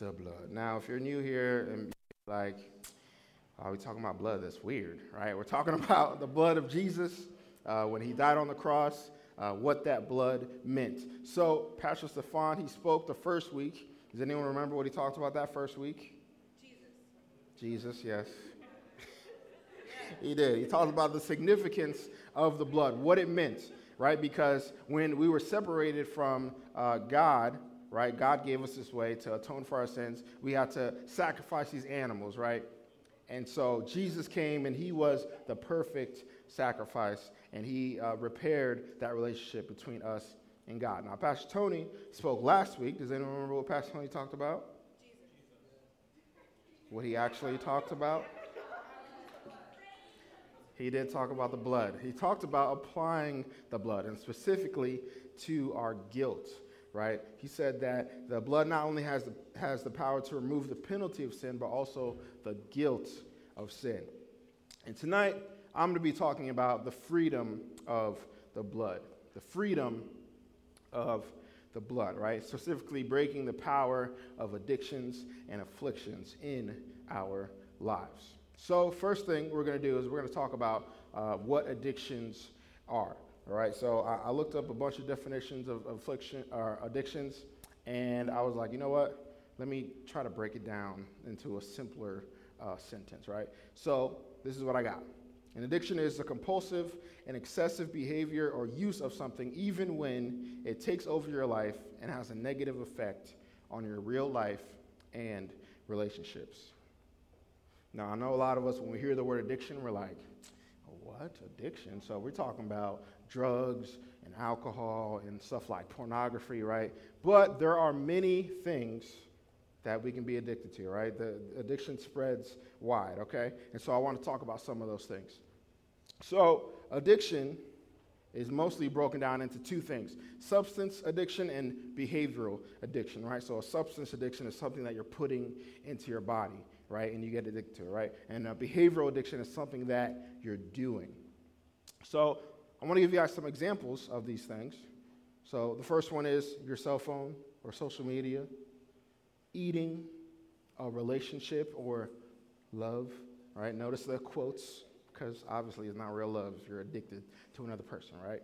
the blood. Now, if you're new here and like, are we talking about blood? That's weird, right? We're talking about the blood of Jesus uh, when he died on the cross, uh, what that blood meant. So, Pastor Stefan, he spoke the first week. Does anyone remember what he talked about that first week? Jesus. Jesus, yes. he did. He talked about the significance of the blood, what it meant, right? Because when we were separated from uh, God, right, God gave us this way to atone for our sins. We had to sacrifice these animals, right? And so Jesus came and he was the perfect sacrifice and he uh, repaired that relationship between us and God. Now, Pastor Tony spoke last week. Does anyone remember what Pastor Tony talked about? What he actually talked about? He did talk about the blood. He talked about applying the blood, and specifically to our guilt, right? He said that the blood not only has the, has the power to remove the penalty of sin, but also the guilt of sin. And tonight, I'm going to be talking about the freedom of the blood. The freedom of the blood, right? Specifically, breaking the power of addictions and afflictions in our lives. So, first thing we're going to do is we're going to talk about uh, what addictions are. All right, so I, I, looked up a bunch of definitions of, affliction or addictions, and I was like, you know what? Let me try to break it down into a simpler uh, sentence, right? So, this is what I got. An addiction is a compulsive and excessive behavior or use of something, even when it takes over your life and has a negative effect on your real life and relationships. Now, I know a lot of us, when we hear the word addiction, we're like, what? Addiction? So we're talking about drugs and alcohol and stuff like pornography, right? But there are many things that we can be addicted to, right? The addiction spreads wide, okay? And so I want to talk about some of those things. So, addiction is mostly broken down into two things substance addiction and behavioral addiction, right? So, a substance addiction is something that you're putting into your body, right? And you get addicted to it, right? And a behavioral addiction is something that you're doing. So, I want to give you guys some examples of these things. So, the first one is your cell phone or social media eating, a relationship, or love. Right? Notice the quotes, because obviously it's not real love if you're addicted to another person, right?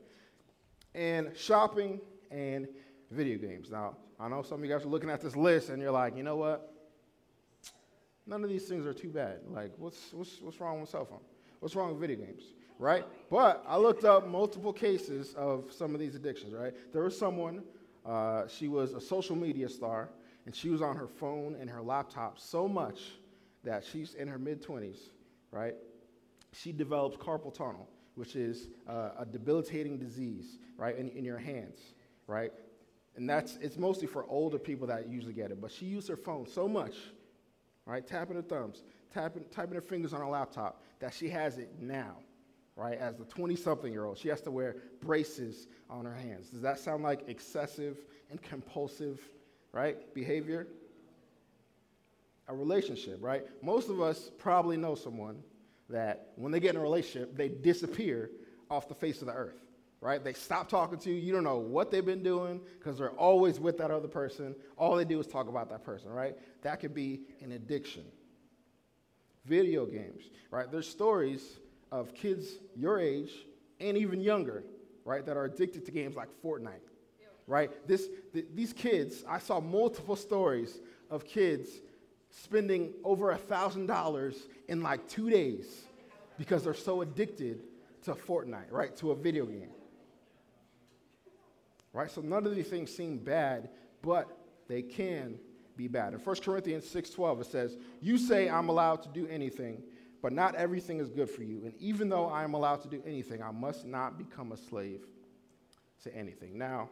And shopping and video games. Now, I know some of you guys are looking at this list and you're like, you know what? None of these things are too bad. Like, what's, what's, what's wrong with cell phone? What's wrong with video games? Right? But I looked up multiple cases of some of these addictions, right? There was someone, uh, she was a social media star, and she was on her phone and her laptop so much that she's in her mid 20s, right? She develops carpal tunnel, which is uh, a debilitating disease, right, in, in your hands, right? And that's, it's mostly for older people that usually get it. But she used her phone so much, right, tapping her thumbs, tapping, typing her fingers on her laptop, that she has it now, right? As the 20 something year old, she has to wear braces on her hands. Does that sound like excessive and compulsive right? Behavior. A relationship, right? Most of us probably know someone that when they get in a relationship, they disappear off the face of the earth, right? They stop talking to you. You don't know what they've been doing because they're always with that other person. All they do is talk about that person, right? That could be an addiction. Video games, right? There's stories of kids your age and even younger, right, that are addicted to games like Fortnite right? This, th- these kids, I saw multiple stories of kids spending over a $1,000 in like two days because they're so addicted to Fortnite, right? To a video game. Right? So none of these things seem bad, but they can be bad. In 1 Corinthians 6:12 it says, "You say I'm allowed to do anything, but not everything is good for you. And even though I am allowed to do anything, I must not become a slave to anything." Now,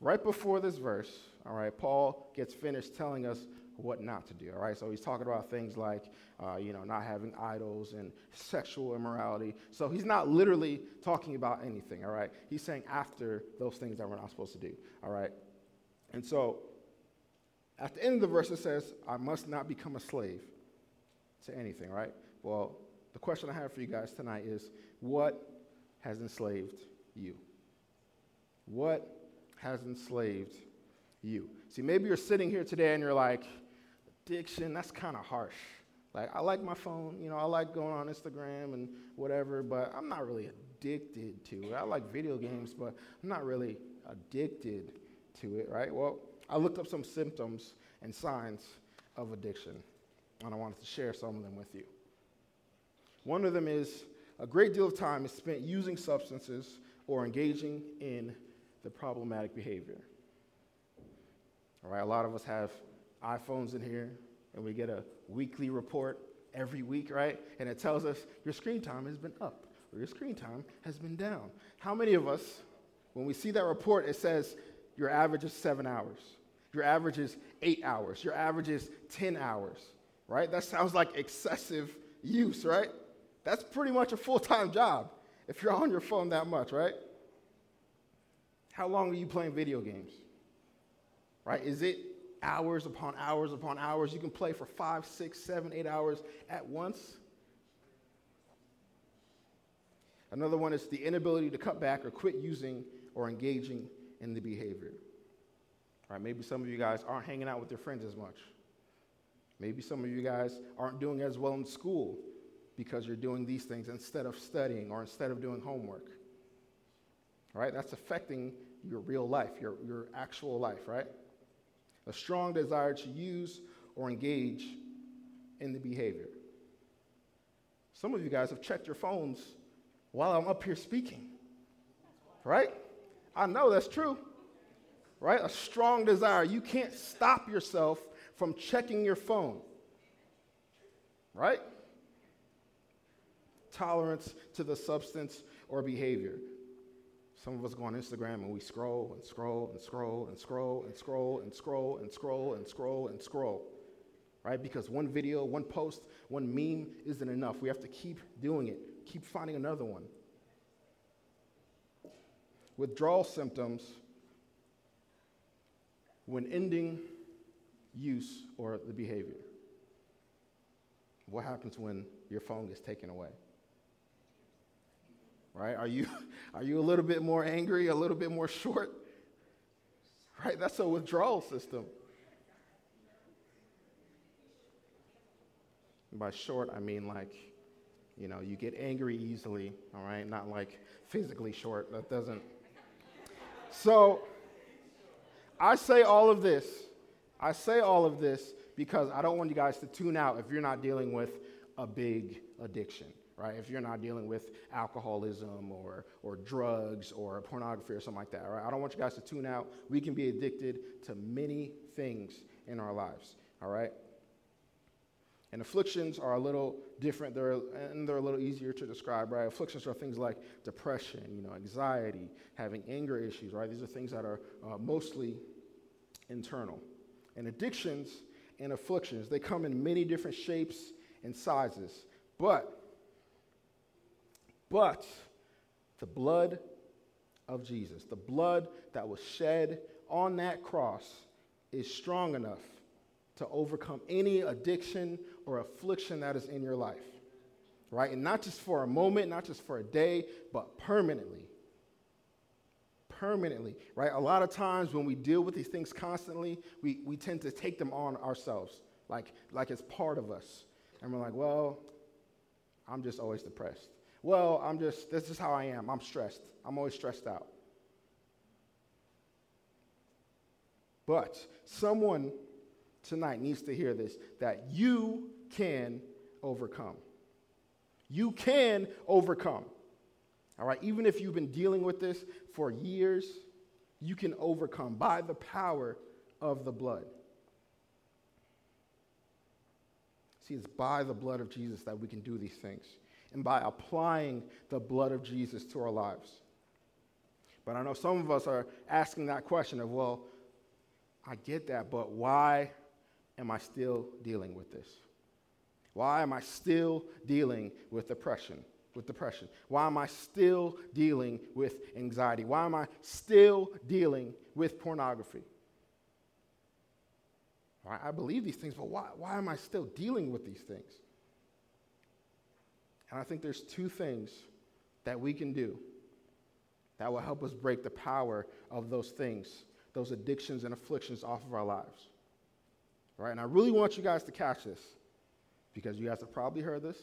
right before this verse, all right, Paul gets finished telling us what not to do, all right? So he's talking about things like, uh, you know, not having idols and sexual immorality. So he's not literally talking about anything, all right? He's saying after those things that we're not supposed to do, all right? And so at the end of the verse, it says, I must not become a slave to anything, right? Well, the question I have for you guys tonight is what has enslaved you? What has enslaved you. See, maybe you're sitting here today and you're like, addiction, that's kind of harsh. Like, I like my phone, you know, I like going on Instagram and whatever, but I'm not really addicted to it. I like video games, but I'm not really addicted to it, right? Well, I looked up some symptoms and signs of addiction, and I wanted to share some of them with you. One of them is a great deal of time is spent using substances or engaging in the problematic behavior. All right, a lot of us have iPhones in here, and we get a weekly report every week, right? And it tells us your screen time has been up or your screen time has been down. How many of us, when we see that report, it says your average is seven hours, your average is eight hours, your average is 10 hours, right? That sounds like excessive use, right? That's pretty much a full time job if you're on your phone that much, right? How long are you playing video games? Right? Is it hours upon hours upon hours? You can play for five, six, seven, eight hours at once. Another one is the inability to cut back or quit using or engaging in the behavior. Right, maybe some of you guys aren't hanging out with your friends as much. Maybe some of you guys aren't doing as well in school because you're doing these things instead of studying or instead of doing homework. Right? That's affecting your real life, your, your actual life, right? A strong desire to use or engage in the behavior. Some of you guys have checked your phones while I'm up here speaking. Right? I know that's true. Right? A strong desire. You can't stop yourself from checking your phone. Right? Tolerance to the substance or behavior. Some of us go on Instagram and we scroll and scroll and scroll and scroll and scroll and scroll and scroll and scroll and scroll. Right? Because one video, one post, one meme isn't enough. We have to keep doing it keep finding another one. Withdrawal symptoms when ending use or the behavior. What happens when your phone gets taken away? Right? Are you, are you a little bit more angry, a little bit more short? Right? That's a withdrawal system. By short, I mean like you know, you get angry easily, all right? Not like physically short. That doesn't. So, I say all of this. I say all of this because I don't want you guys to tune out if you're not dealing with a big addiction, right? If you're not dealing with alcoholism or, or drugs or pornography or something like that, right? I don't want you guys to tune out. We can be addicted to many things in our lives, all right? And afflictions are a little different, they're, and they're a little easier to describe, right? Afflictions are things like depression, you know, anxiety, having anger issues, right? These are things that are uh, mostly internal. And addictions and afflictions, they come in many different shapes and sizes. But, but, the blood of Jesus, the blood that was shed on that cross, is strong enough to overcome any addiction or affliction that is in your life, right? And not just for a moment, not just for a day, but permanently. Permanently, right? A lot of times when we deal with these things constantly, we, we tend to take them on ourselves, like, like it's part of us. And we're like, well, I'm just always depressed. Well, I'm just, this is how I am. I'm stressed. I'm always stressed out. But someone tonight needs to hear this that you can overcome. You can overcome. All right, even if you've been dealing with this for years, you can overcome by the power of the blood. See, it's by the blood of Jesus that we can do these things, and by applying the blood of Jesus to our lives. But I know some of us are asking that question of, well, I get that, but why am I still dealing with this? Why am I still dealing with depression? With depression? Why am I still dealing with anxiety? Why am I still dealing with pornography? I believe these things, but why, why am I still dealing with these things? And I think there's two things that we can do that will help us break the power of those things, those addictions and afflictions off of our lives. Right? And I really want you guys to catch this because you guys have probably heard this.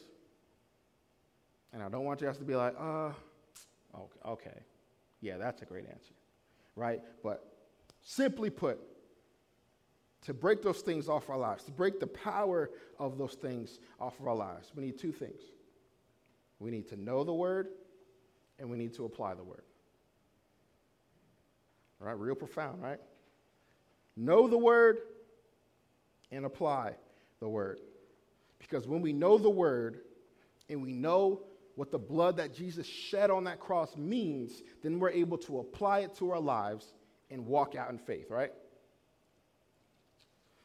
And I don't want you guys to be like, uh, okay, okay. Yeah, that's a great answer. Right? But simply put, to break those things off our lives, to break the power of those things off of our lives, we need two things. We need to know the word and we need to apply the word. All right, real profound, right? Know the word and apply the word. Because when we know the word and we know what the blood that Jesus shed on that cross means, then we're able to apply it to our lives and walk out in faith, right?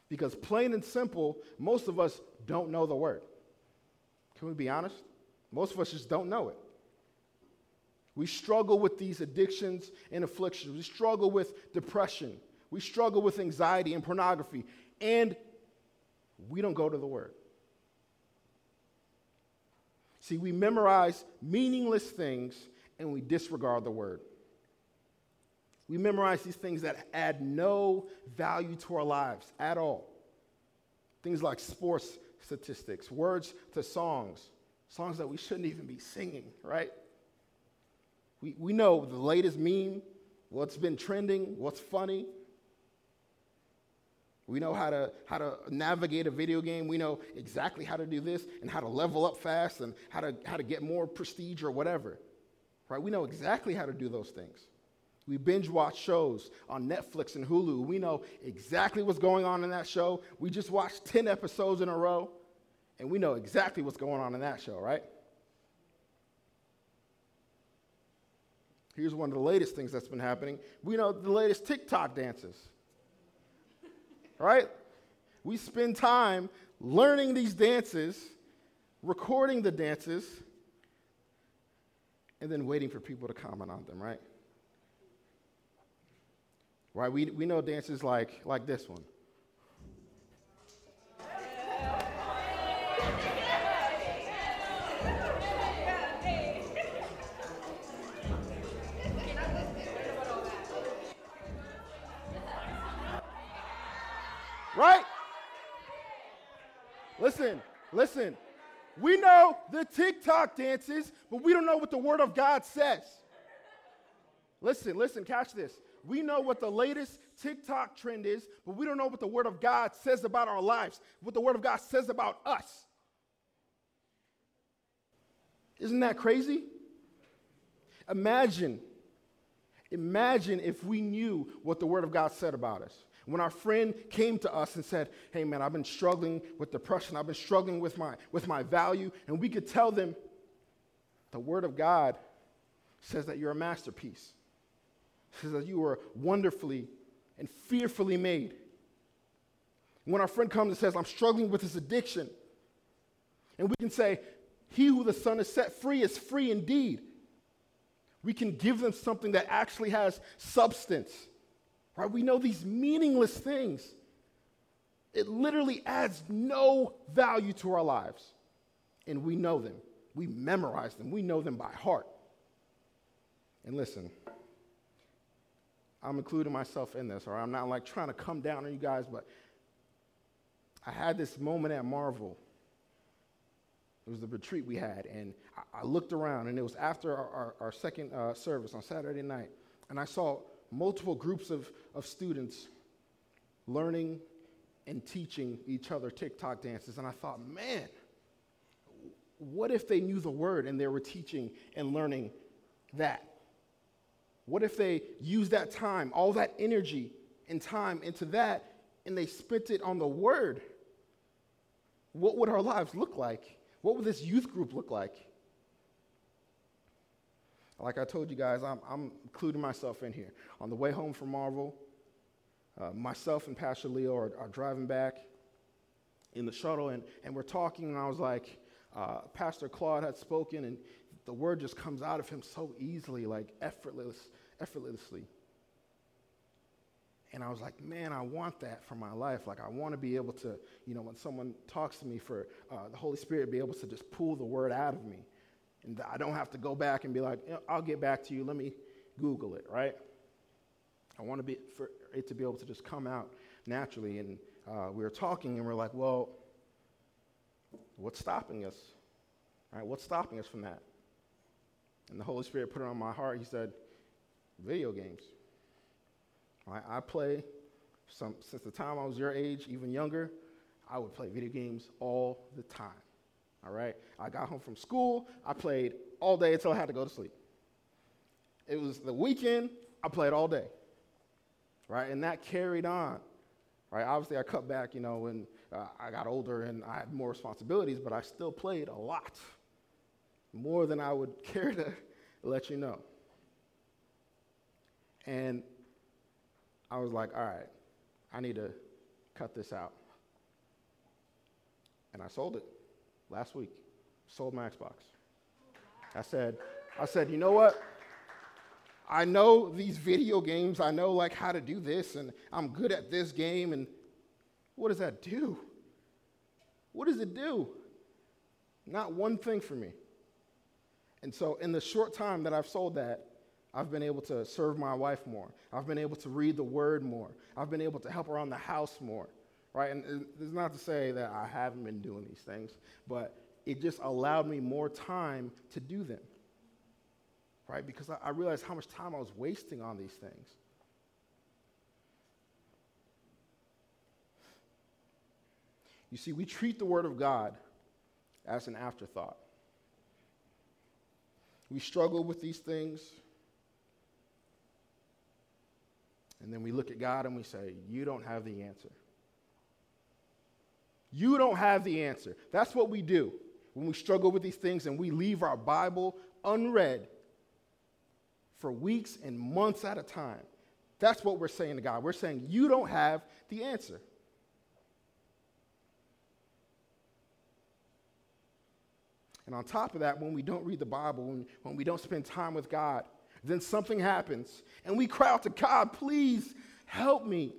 Because plain and simple, most of us don't know the word. Can we be honest? Most of us just don't know it. We struggle with these addictions and afflictions. We struggle with depression. We struggle with anxiety and pornography. And we don't go to the Word. See, we memorize meaningless things and we disregard the Word. We memorize these things that add no value to our lives at all. Things like sports statistics, words to songs, songs that we shouldn't even be singing, right? We, we know the latest meme, what's been trending, what's funny. We know how to, how to navigate a video game. We know exactly how to do this and how to level up fast and how to, how to get more prestige or whatever. Right? We know exactly how to do those things. We binge watch shows on Netflix and Hulu. We know exactly what's going on in that show. We just watched 10 episodes in a row, and we know exactly what's going on in that show, right? Here's one of the latest things that's been happening. We know the latest TikTok dances. right? We spend time learning these dances, recording the dances, and then waiting for people to comment on them, right? Right? We, we know dances like, like this one. Listen, listen. We know the TikTok dances, but we don't know what the Word of God says. Listen, listen, catch this. We know what the latest TikTok trend is, but we don't know what the Word of God says about our lives, what the Word of God says about us. Isn't that crazy? Imagine, imagine if we knew what the Word of God said about us. When our friend came to us and said, Hey man, I've been struggling with depression, I've been struggling with my, with my value, and we could tell them, the Word of God says that you're a masterpiece, says that you are wonderfully and fearfully made. When our friend comes and says, I'm struggling with this addiction, and we can say, He who the Son has set free is free indeed. We can give them something that actually has substance Right? We know these meaningless things. It literally adds no value to our lives. And we know them. We memorize them. We know them by heart. And listen, I'm including myself in this, or I'm not like trying to come down on you guys, but I had this moment at Marvel. It was the retreat we had, and I, I looked around, and it was after our, our, our second uh, service on Saturday night, and I saw multiple groups of, of students learning and teaching each other TikTok dances. And I thought, man, what if they knew the word and they were teaching and learning that? What if they used that time, all that energy and time into that, and they spent it on the word? What would our lives look like? What would this youth group look like? Like I told you guys, I'm, I'm including myself in here. On the way home from Marvel, uh, myself and Pastor Leo are, are, driving back in the shuttle, and, and we're talking, and I was like, uh, Pastor Claude had spoken, and the word just comes out of him so easily, like effortless, effortlessly. And I was like, man, I want that for my life. Like, I want to be able to, you know, when someone talks to me, for uh, the Holy Spirit be able to just pull the word out of me. And I don't have to go back and be like, I'll get back to you. Let me Google it, right? I want to be for it to be able to just come out naturally. And uh, we were talking and we are like, well, what's stopping us? All right, what's stopping us from that? And the Holy Spirit put it on my heart. He said, video games. Right, I play some, since the time I was your age, even younger, I would play video games all the time. All right? I got home from school, I played all day until I had to go to sleep. It was the weekend, I played all day. Right? And that carried on. Right? Obviously, I cut back, you know, when uh, I got older and I had more responsibilities, but I still played a lot. More than I would care to let you know. And I was like, all right, I need to cut this out. And I sold it last week. Sold my Xbox. I said, I said, you know what? I know these video games. I know like how to do this, and I'm good at this game. And what does that do? What does it do? Not one thing for me. And so, in the short time that I've sold that, I've been able to serve my wife more. I've been able to read the word more. I've been able to help around the house more, right? And it's not to say that I haven't been doing these things, but it just allowed me more time to do them, right? Because I, I realized how much time I was wasting on these things. You see, we treat the Word of God as an afterthought. We struggle with these things. And then we look at God and we say, You don't have the answer. You don't have the answer. That's what we do when we struggle with these things and we leave our Bible unread for weeks and months at a time. That's what we're saying to God. We're saying, You don't have the answer. And on top of that, when we don't read the Bible, when, when we don't spend time with God, then something happens. And we cry out to God, please help me.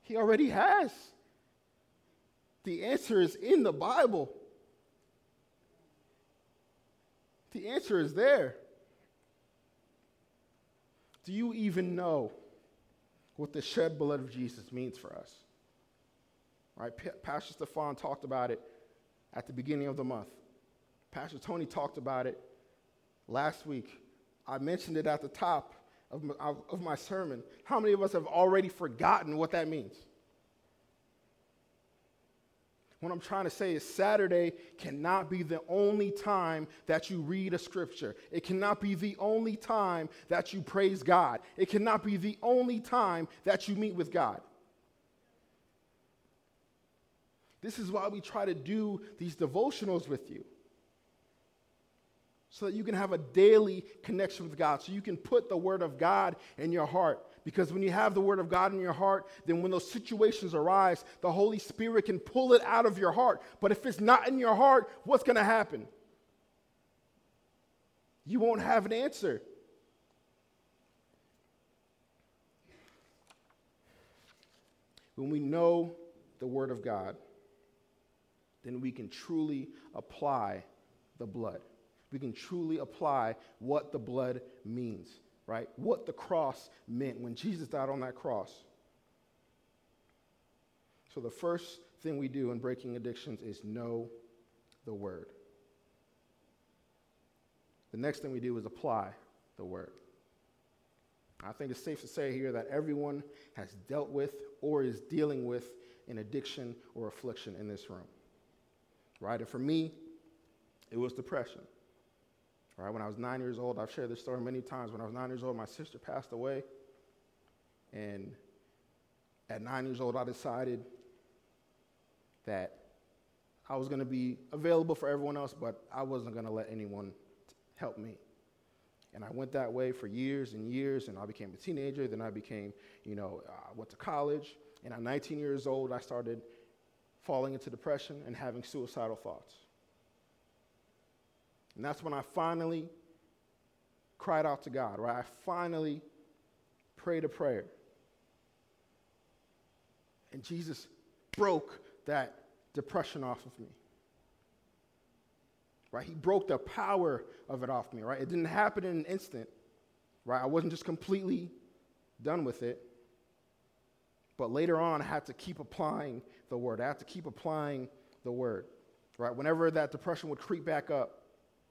He already has. The answer is in the Bible. The answer is there. Do you even know what the shed blood of Jesus means for us? Right? P- Pastor Stefan talked about it at the beginning of the month. Pastor Tony talked about it last week. I mentioned it at the top of my, of my sermon. How many of us have already forgotten what that means? What I'm trying to say is Saturday cannot be the only time that you read a scripture. It cannot be the only time that you praise God. It cannot be the only time that you meet with God. This is why we try to do these devotionals with you. So that you can have a daily connection with God, so you can put the Word of God in your heart. Because when you have the Word of God in your heart, then when those situations arise, the Holy Spirit can pull it out of your heart. But if it's not in your heart, what's going to happen? You won't have an answer. When we know the Word of God, then we can truly apply the blood. We can truly apply what the blood means, right? What the cross meant when Jesus died on that cross. So, the first thing we do in breaking addictions is know the word. The next thing we do is apply the word. I think it's safe to say here that everyone has dealt with or is dealing with an addiction or affliction in this room right? And for me, it was depression. Right? When I was nine years old, I've shared this story many times. When I was nine years old, my sister passed away. And at nine years old, I decided that I was going to be available for everyone else, but I wasn't going to let anyone help me. And I went that way for years and years, and I became a teenager. Then I became, you know, I went to college. And at 19 years old, I started falling into depression and having suicidal thoughts. And that's when I finally cried out to God, right? I finally prayed a prayer. And Jesus broke that depression off of me. Right? He broke the power of it off me, right? It didn't happen in an instant, right? I wasn't just completely done with it. But later on, I had to keep applying the word. I had to keep applying the word, right? Whenever that depression would creep back up,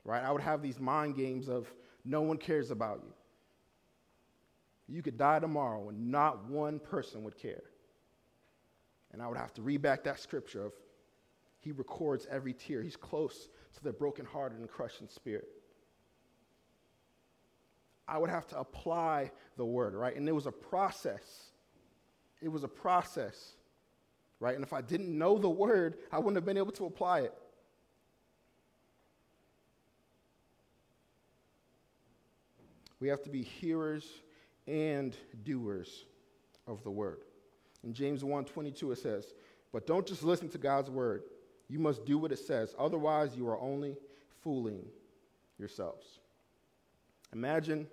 right, I would have these mind games of no one cares about you. You could die tomorrow and not one person would care. And I would have to read back that scripture of He records every tear. He's close to the brokenhearted and crushed in spirit. I would have to apply the word, right? And it was a process. It was a process, right? And if I didn't know the word, I wouldn't have been able to apply it. We have to be hearers and doers of the word. In James 1:22 it says, "But don't just listen to God's word. You must do what it says. Otherwise, you are only fooling yourselves." Imagine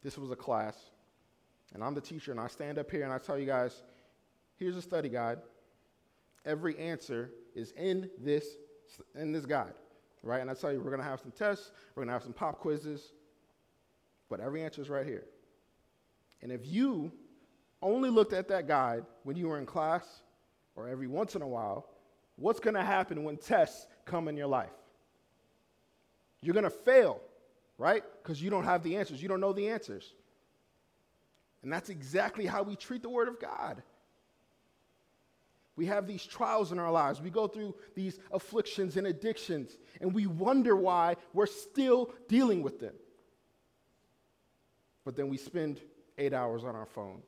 this was a class, and I'm the teacher, and I stand up here and I tell you guys, here's a study guide. Every answer is in this in this guide, right? And I tell you, we're going to have some tests, we're going to have some pop quizzes, but every answer is right here. And if you only looked at that guide when you were in class or every once in a while, what's going to happen when tests come in your life? You're going to fail, right? Because you don't have the answers. You don't know the answers. And that's exactly how we treat the Word of God. We have these trials in our lives. We go through these afflictions and addictions, and we wonder why we're still dealing with them. But then we spend eight hours on our phone.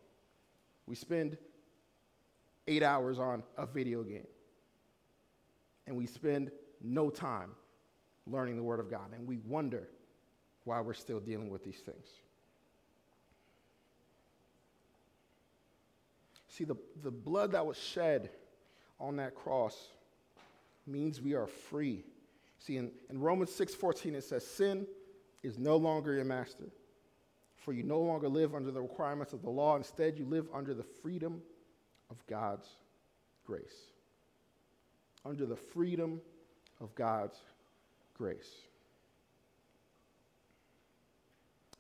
We spend eight hours on a video game. And we spend no time learning the Word of God. And we wonder why we're still dealing with these things. See, the, the blood that was shed on that cross means we are free. See, in, in Romans 6:14 it says, Sin is no longer your master. For you no longer live under the requirements of the law. Instead, you live under the freedom of God's grace. Under the freedom of God's grace.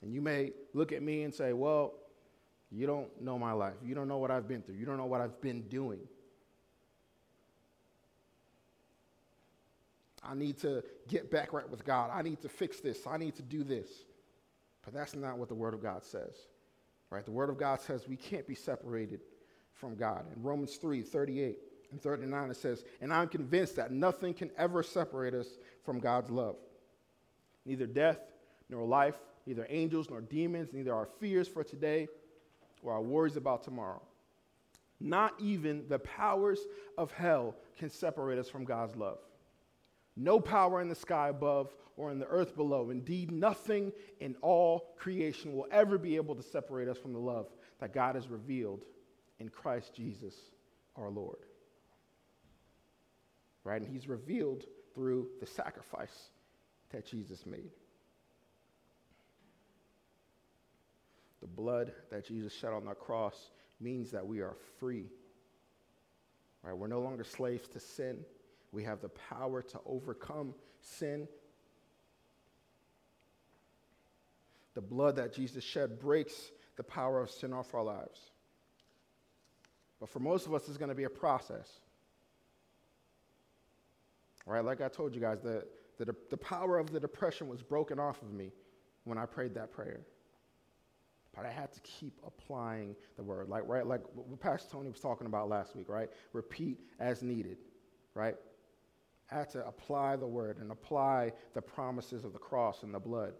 And you may look at me and say, well, you don't know my life. You don't know what I've been through. You don't know what I've been doing. I need to get back right with God. I need to fix this. I need to do this. But that's not what the Word of God says. Right? The Word of God says we can't be separated from God. In Romans 3 38 and 39, it says, And I'm convinced that nothing can ever separate us from God's love. Neither death nor life, neither angels nor demons, neither our fears for today or our worries about tomorrow. Not even the powers of hell can separate us from God's love. No power in the sky above or in the earth below. Indeed, nothing in all creation will ever be able to separate us from the love that God has revealed in Christ Jesus our Lord. Right? And He's revealed through the sacrifice that Jesus made. The blood that Jesus shed on the cross means that we are free. Right? We're no longer slaves to sin. We have the power to overcome sin The blood that Jesus shed breaks the power of sin off our lives. But for most of us, it's going to be a process. Right? Like I told you guys, the, the, the power of the depression was broken off of me when I prayed that prayer. But I had to keep applying the word. Like, right, like what Pastor Tony was talking about last week, right? Repeat as needed, right? I had to apply the word and apply the promises of the cross and the blood.